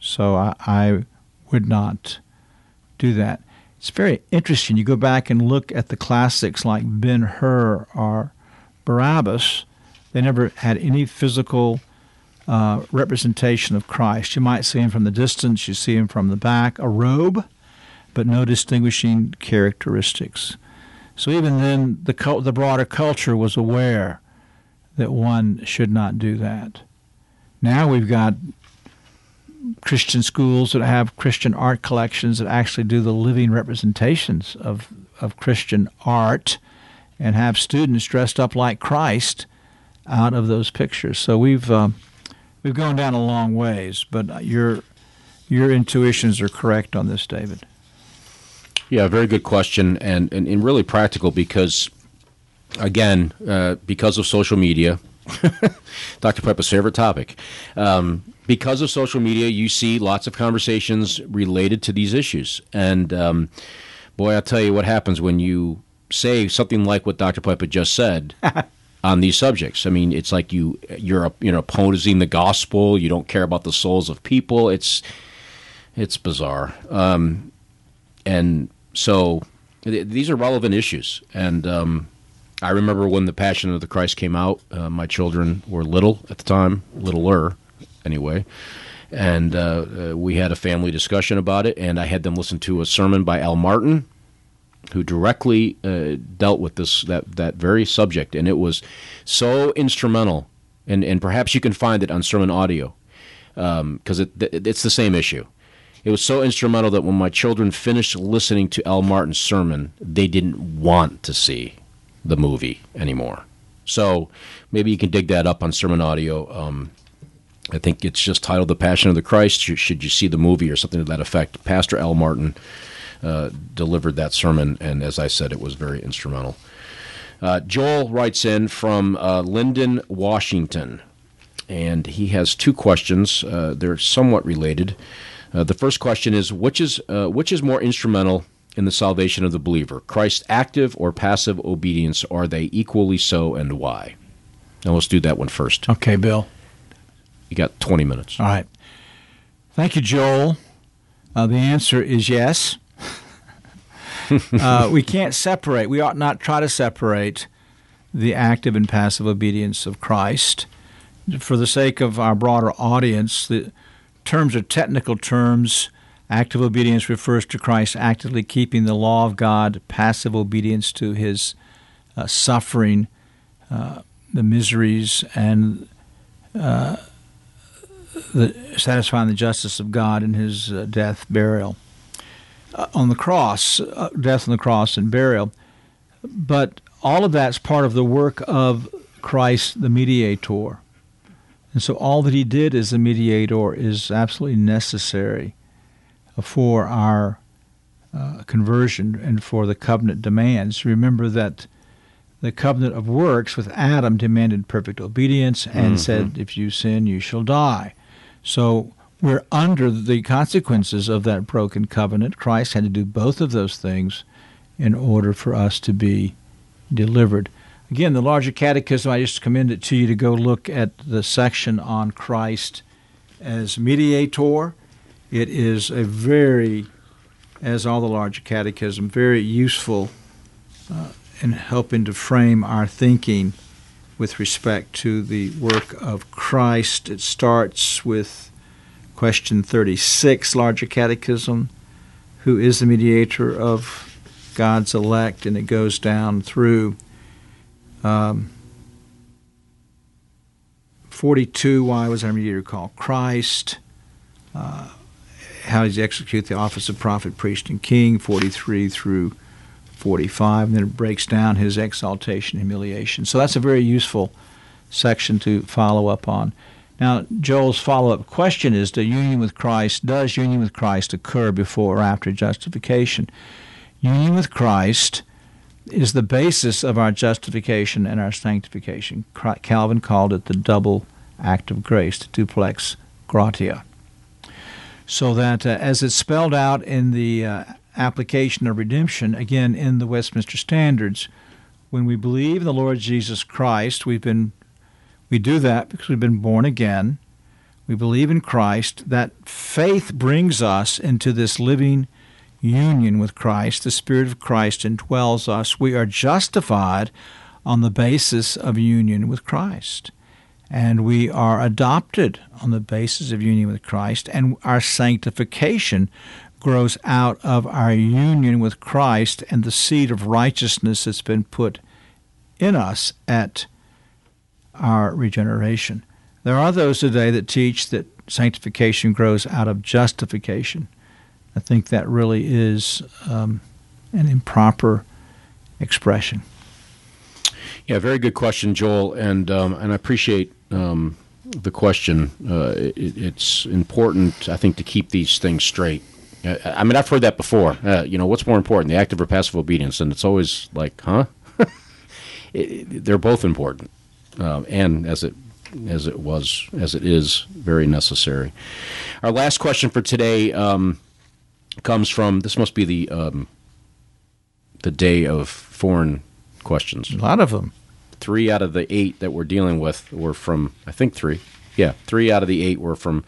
So I, I would not do that. It's very interesting. You go back and look at the classics like Ben Hur or Barabbas they never had any physical uh, representation of Christ. You might see him from the distance, you see him from the back, a robe, but no distinguishing characteristics. So even then, the the broader culture was aware that one should not do that. Now we've got Christian schools that have Christian art collections that actually do the living representations of, of Christian art and have students dressed up like Christ out of those pictures. So we've uh, we've gone down a long ways, but your your intuitions are correct on this, David. Yeah, very good question, and and, and really practical because, again, uh, because of social media Dr. Pipa's favorite topic. Um, because of social media, you see lots of conversations related to these issues. And um, boy, I'll tell you what happens when you say something like what Dr. Pipa just said. on these subjects, I mean, it's like you you're you know opposing the gospel. You don't care about the souls of people. It's it's bizarre, um, and so th- these are relevant issues. And um, I remember when the Passion of the Christ came out. Uh, my children were little at the time, littler anyway. And uh, uh, we had a family discussion about it, and I had them listen to a sermon by Al Martin, who directly uh, dealt with this that that very subject, and it was so instrumental. And and perhaps you can find it on sermon audio because um, it, it's the same issue. It was so instrumental that when my children finished listening to Al Martin's sermon, they didn't want to see the movie anymore. So maybe you can dig that up on sermon audio. Um, I think it's just titled "The Passion of the Christ." Should you see the movie or something to that effect? Pastor Al Martin uh, delivered that sermon, and as I said, it was very instrumental. Uh, Joel writes in from uh, Washington, and he has two questions. Uh, they're somewhat related. Uh, the first question is which is uh, which is more instrumental in the salvation of the believer, Christ's active or passive obedience? Are they equally so, and why? Now let's do that one first. Okay, Bill. You got 20 minutes. All right. Thank you, Joel. Uh, the answer is yes. uh, we can't separate, we ought not try to separate the active and passive obedience of Christ. For the sake of our broader audience, the terms are technical terms. Active obedience refers to Christ actively keeping the law of God, passive obedience to his uh, suffering, uh, the miseries, and uh, the, satisfying the justice of God in his uh, death, burial. Uh, on the cross, uh, death on the cross, and burial. But all of that's part of the work of Christ, the mediator. And so all that he did as a mediator is absolutely necessary for our uh, conversion and for the covenant demands. Remember that the covenant of works with Adam demanded perfect obedience and mm-hmm. said, if you sin, you shall die. So we're under the consequences of that broken covenant. Christ had to do both of those things in order for us to be delivered. Again, the larger catechism, I just commend it to you to go look at the section on Christ as mediator. It is a very, as all the larger catechism, very useful uh, in helping to frame our thinking with respect to the work of Christ. It starts with question 36, larger catechism Who is the mediator of God's elect? And it goes down through um, 42, why was our mediator called Christ? Uh, how does he execute the office of prophet, priest, and king? 43 through 45, and then it breaks down his exaltation, humiliation. So that's a very useful section to follow up on. Now, Joel's follow up question is: the union with Christ does union with Christ occur before or after justification? Union with Christ is the basis of our justification and our sanctification. Calvin called it the double act of grace, the duplex gratia. So that, uh, as it's spelled out in the uh, application of redemption, again in the Westminster Standards, when we believe in the Lord Jesus Christ, we've been we do that because we've been born again. We believe in Christ. That faith brings us into this living union with Christ. The Spirit of Christ indwells us. We are justified on the basis of union with Christ. And we are adopted on the basis of union with Christ. And our sanctification grows out of our union with Christ and the seed of righteousness that's been put in us at our regeneration. There are those today that teach that sanctification grows out of justification. I think that really is um, an improper expression. Yeah, very good question, Joel, and um, and I appreciate um, the question. Uh, it, it's important, I think, to keep these things straight. I mean, I've heard that before. Uh, you know, what's more important, the active or passive obedience? And it's always like, huh? it, they're both important. uh, and as it as it was as it is very necessary. Our last question for today um, comes from this must be the um, the day of foreign questions. A lot of them. Three out of the eight that we're dealing with were from I think three. Yeah, three out of the eight were from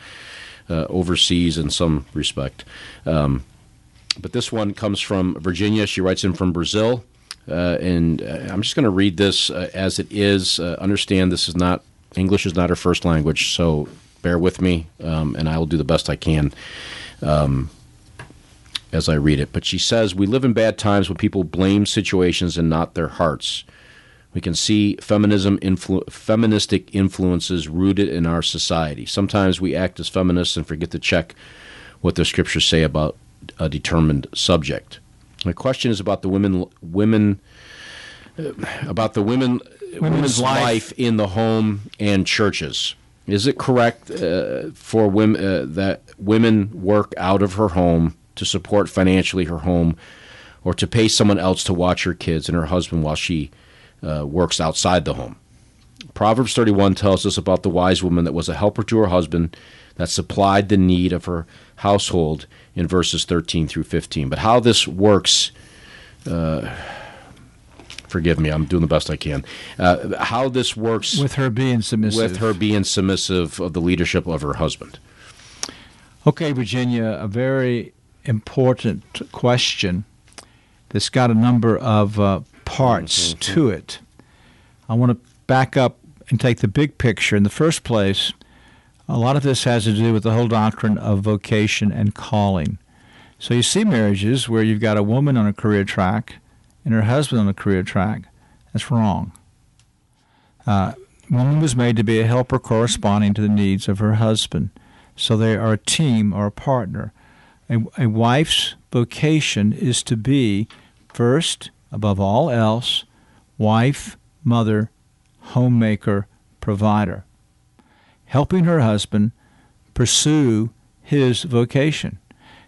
uh, overseas in some respect. Um, but this one comes from Virginia. She writes in from Brazil. Uh, and uh, I'm just going to read this uh, as it is. Uh, understand this is not English is not her first language, so bear with me, um, and I will do the best I can um, as I read it. But she says, We live in bad times when people blame situations and not their hearts. We can see feminism influ- feministic influences rooted in our society. Sometimes we act as feminists and forget to check what the scriptures say about a determined subject. My question is about the women women uh, about the women Women's women's life. life in the home and churches. Is it correct uh, for women uh, that women work out of her home to support financially her home, or to pay someone else to watch her kids and her husband while she uh, works outside the home? Proverbs 31 tells us about the wise woman that was a helper to her husband, that supplied the need of her household in verses 13 through 15. But how this works, uh, forgive me, I'm doing the best I can. Uh, how this works With her being submissive. with her being submissive of the leadership of her husband. Okay, Virginia, a very important question that's got a number of uh, parts to it. I want to back up and take the big picture. In the first place, a lot of this has to do with the whole doctrine of vocation and calling. So you see marriages where you've got a woman on a career track and her husband on a career track. That's wrong. Uh, woman was made to be a helper corresponding to the needs of her husband. So they are a team or a partner. A, a wife's vocation is to be, first, above all else, wife, mother, homemaker, provider, helping her husband pursue his vocation.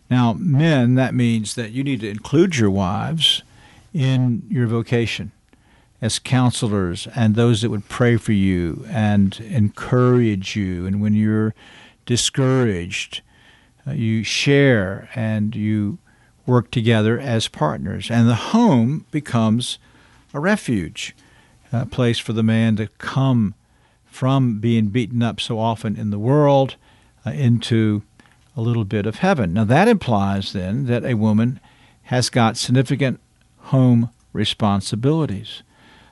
Now, men, that means that you need to include your wives in your vocation as counselors and those that would pray for you and encourage you. And when you're discouraged, you share and you work together as partners. And the home becomes a refuge, a place for the man to come from being beaten up so often in the world uh, into a little bit of heaven. Now, that implies then that a woman has got significant home responsibilities.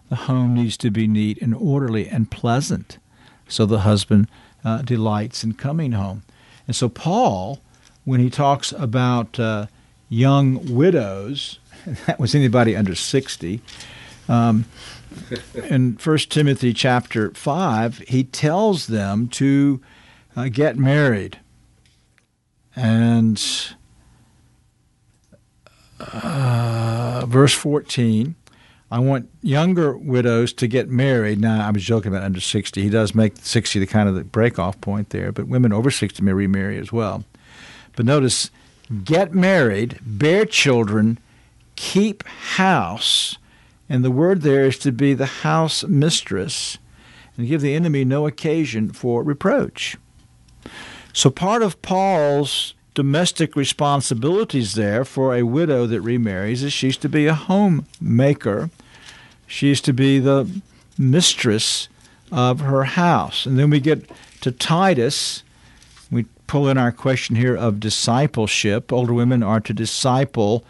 The home needs to be neat and orderly and pleasant so the husband uh, delights in coming home. And so, Paul, when he talks about uh, young widows, that was anybody under 60, um, in 1 Timothy chapter 5, he tells them to uh, get married. And uh, verse 14, I want younger widows to get married. Now, I was joking about under 60. He does make 60 the kind of the break-off point there, but women over 60 may remarry as well. But notice, get married, bear children, keep house, and the word there is to be the house mistress, and give the enemy no occasion for reproach. So part of Paul's domestic responsibilities there for a widow that remarries is she's to be a homemaker. She's to be the mistress of her house. And then we get to Titus. We pull in our question here of discipleship. Older women are to disciple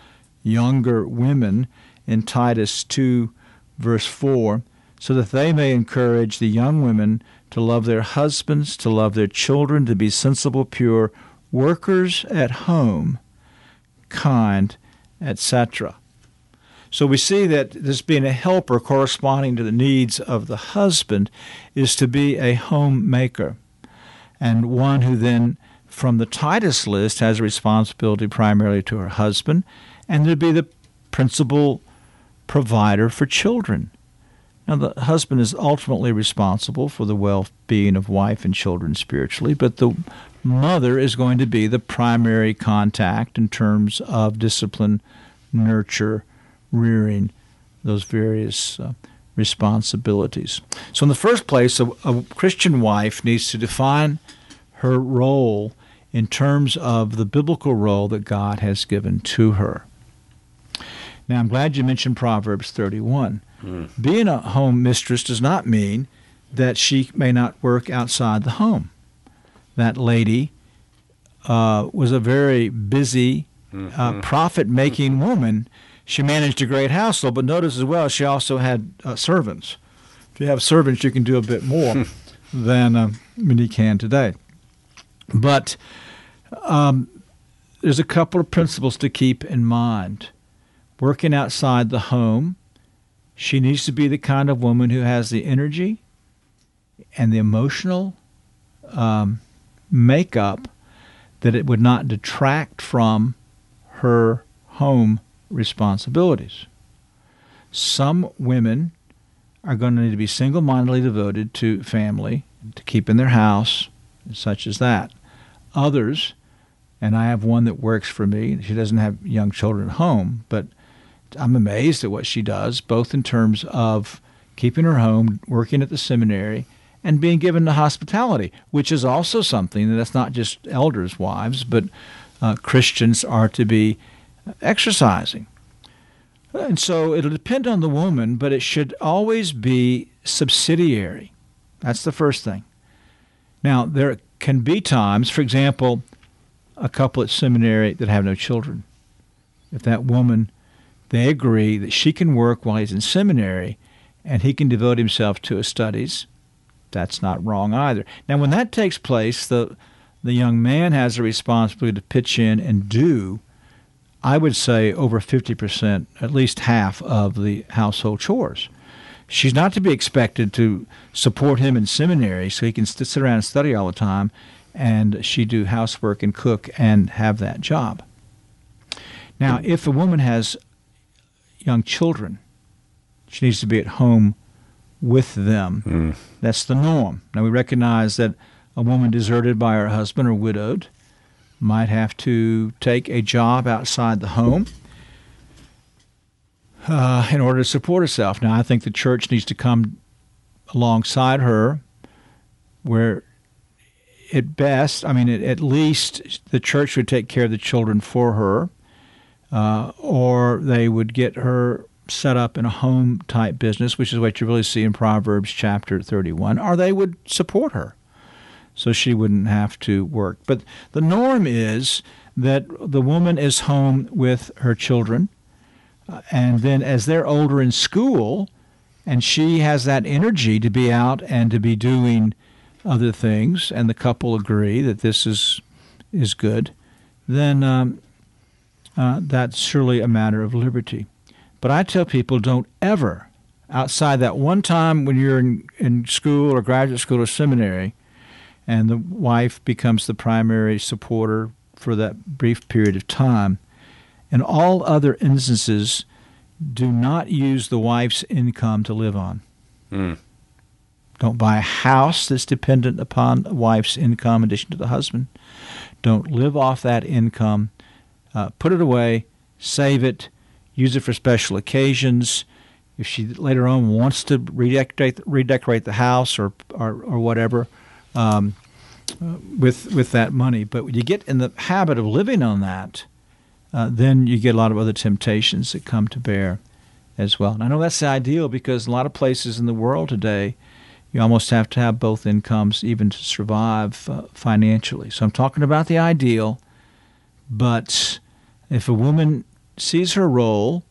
younger women in Titus 2, verse 4, so that they may encourage the young women to love their husbands, to love their children, to be sensible, pure, workers at home, kind, etc. So we see that this being a helper corresponding to the needs of the husband is to be a homemaker, and one who then, from the Titus list, has a responsibility primarily to her husband, and to be the principal provider for children. Now, the husband is ultimately responsible for the well being of wife and children spiritually, but the mother is going to be the primary contact in terms of discipline, nurture, rearing those various uh, responsibilities. So, in the first place, a, a Christian wife needs to define her role in terms of the biblical role that God has given to her. Now, I'm glad you mentioned Proverbs 31. Mm. Being a home mistress does not mean that she may not work outside the home. That lady uh, was a very busy, uh, mm-hmm. profit making woman. She managed a great household, but notice as well, she also had uh, servants. If you have servants, you can do a bit more than uh, you can today. But um, there's a couple of principles to keep in mind working outside the home. She needs to be the kind of woman who has the energy and the emotional um, makeup that it would not detract from her home responsibilities. Some women are going to need to be single mindedly devoted to family, to keeping their house, such as that. Others, and I have one that works for me, she doesn't have young children at home, but I'm amazed at what she does, both in terms of keeping her home, working at the seminary, and being given to hospitality, which is also something that's not just elders' wives, but uh, Christians are to be exercising. And so it'll depend on the woman, but it should always be subsidiary. That's the first thing. Now, there can be times, for example, a couple at seminary that have no children. If that woman they agree that she can work while he's in seminary and he can devote himself to his studies. That's not wrong either. Now, when that takes place, the, the young man has a responsibility to pitch in and do, I would say, over 50%, at least half of the household chores. She's not to be expected to support him in seminary so he can sit around and study all the time and she do housework and cook and have that job. Now, if a woman has young children. She needs to be at home with them. Mm. That's the norm. Now, we recognize that a woman deserted by her husband or widowed might have to take a job outside the home uh, in order to support herself. Now, I think the church needs to come alongside her where at best, I mean, at least the church would take care of the children for her uh, or they would get her set up in a home type business, which is what you really see in Proverbs chapter 31, or they would support her so she wouldn't have to work. But the norm is that the woman is home with her children, uh, and then as they're older in school, and she has that energy to be out and to be doing other things, and the couple agree that this is is good, then um, uh, that's surely a matter of liberty. But I tell people don't ever, outside that one time when you're in, in school or graduate school or seminary, and the wife becomes the primary supporter for that brief period of time, in all other instances, do not use the wife's income to live on. Mm. Don't buy a house that's dependent upon a wife's income in addition to the husband. Don't live off that income uh, put it away, save it, use it for special occasions. If she later on wants to redecorate redecorate the house or or, or whatever, um, uh, with with that money. But when you get in the habit of living on that, uh, then you get a lot of other temptations that come to bear as well. And I know that's the ideal because a lot of places in the world today, you almost have to have both incomes even to survive uh, financially. So I'm talking about the ideal, but if a woman sees her role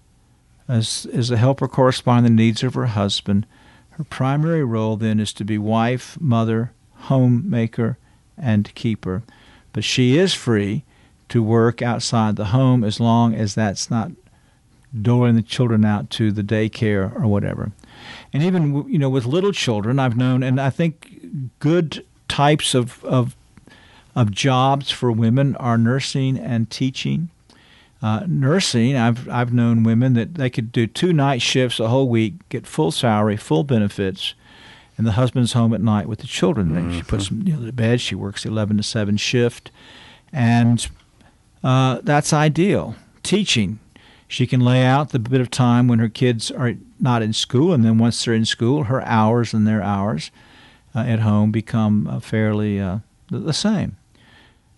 as, as a helper corresponding to the needs of her husband, her primary role then is to be wife, mother, homemaker, and keeper. But she is free to work outside the home as long as that's not doling the children out to the daycare or whatever. And even you know with little children, I've known, and I think good types of of, of jobs for women are nursing and teaching. Uh, nursing, I've I've known women that they could do two night shifts a whole week, get full salary, full benefits, and the husband's home at night with the children. Mm-hmm. She puts them you know, to bed. She works the eleven to seven shift, and uh, that's ideal. Teaching, She can lay out the bit of time when her kids are not in school, and then once they're in school, her hours and their hours uh, at home become uh, fairly uh, the same.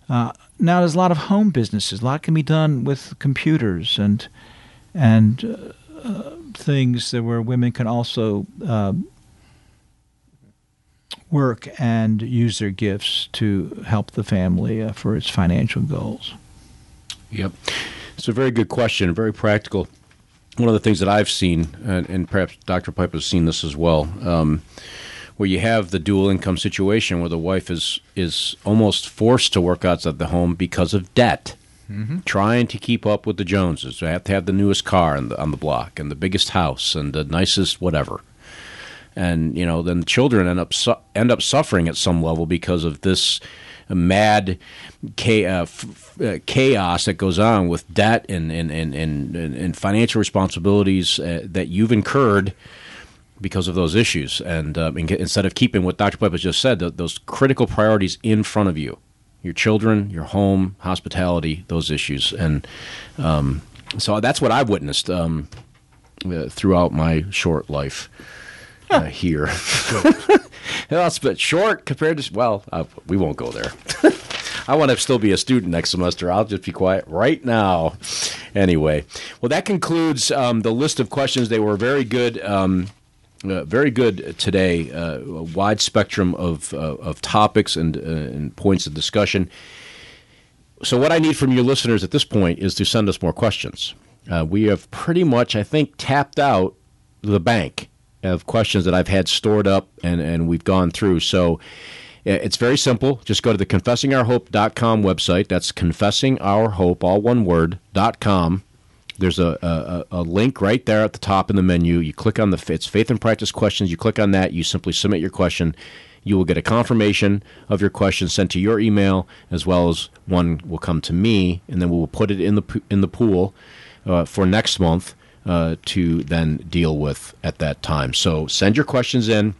Uh, now, there's a lot of home businesses. A lot can be done with computers and and uh, things that where women can also uh, work and use their gifts to help the family for its financial goals. Yep. It's a very good question, very practical. One of the things that I've seen, and, and perhaps Dr. Pipa has seen this as well, um, where you have the dual income situation where the wife is is almost forced to work outside the home because of debt. Mm-hmm. Trying to keep up with the Joneses, they have to have the newest car on the, on the block and the biggest house and the nicest whatever, and you know then children end up su- end up suffering at some level because of this mad uh, uh, chaos that goes on with debt and and and and, and financial responsibilities uh, that you've incurred because of those issues. And instead of keeping what Dr. Has just said, those critical priorities in front of you, your children, your home, hospitality, those issues, and um, so that's what I've witnessed um, throughout my short life. Uh, here, a bit short compared to well, uh, we won't go there. I want to still be a student next semester. I'll just be quiet right now. Anyway, well, that concludes um, the list of questions. They were very good. Um, uh, very good today. Uh, a wide spectrum of, uh, of topics and, uh, and points of discussion. So, what I need from you listeners at this point is to send us more questions. Uh, we have pretty much, I think, tapped out the bank of questions that I've had stored up and, and we've gone through. So, it's very simple. Just go to the confessingourhope.com website. That's confessingourhope, all one word, dot com there's a, a, a, link right there at the top in the menu. You click on the it's faith and practice questions. You click on that. You simply submit your question. You will get a confirmation of your question sent to your email, as well as one will come to me, and then we will put it in the in the pool uh, for next month uh, to then deal with at that time. So send your questions in.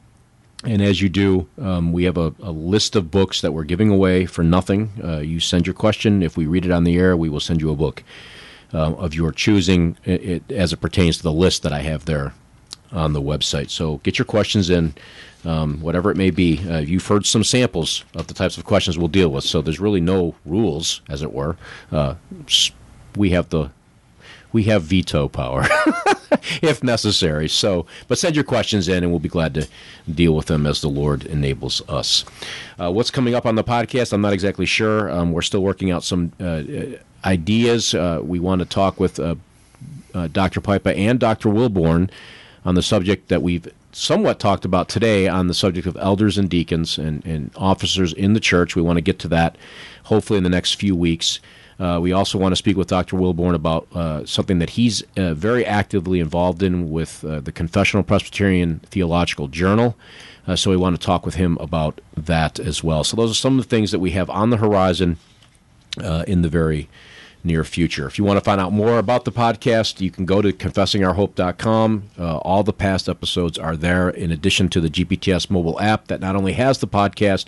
And as you do, um, we have a, a, list of books that we're giving away for nothing. Uh, you send your question. If we read it on the air, we will send you a book uh, of your choosing it, it, as it pertains to the list that I have there on the website. So get your questions in, um, whatever it may be. Uh, you've heard some samples of the types of questions we'll deal with, so there's really no rules, as it were. Uh, we have the we have veto power if necessary. So, but send your questions in, and we'll be glad to deal with them as the Lord enables us. Uh, what's coming up on the podcast? I'm not exactly sure. Um, we're still working out some uh, ideas. Uh, we want to talk with uh, uh, Dr. Pipa and Dr. Willborn on the subject that we've somewhat talked about today on the subject of elders and deacons and, and officers in the church. We want to get to that hopefully in the next few weeks. Uh, we also want to speak with Dr. Willborn about uh, something that he's uh, very actively involved in with the Confessional Presbyterian Theological Journal. so we want to talk with him about that as well. So those are some of the things that we have on the horizon in the very near future. If you want to find out more about the podcast, you can go to confessingourhope.com. Uh, all the past episodes are there, in addition to the GPTS mobile app that not only has the podcast,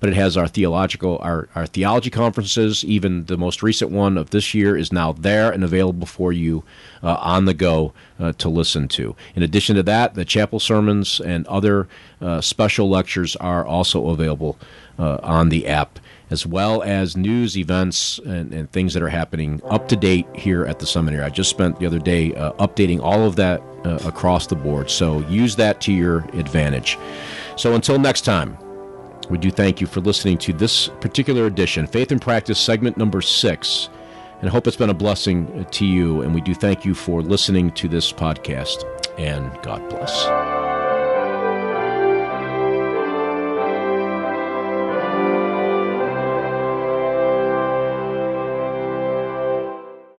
but it has our theological our, our theology conferences. Even the most recent one of this year is now there and available for you uh, on the go uh, to listen to. In addition to that, the chapel sermons and other uh, special lectures are also available uh, on the app as well as news events and, and, things that are happening up to date here at the seminary. I just spent the other day uh, updating all of that uh, across the board. So use that to your advantage. So until next time, we do thank you for listening to this particular edition, Faith and Practice, segment number six. And I hope it's been a blessing to you. And we do thank you for listening to this podcast. And God bless.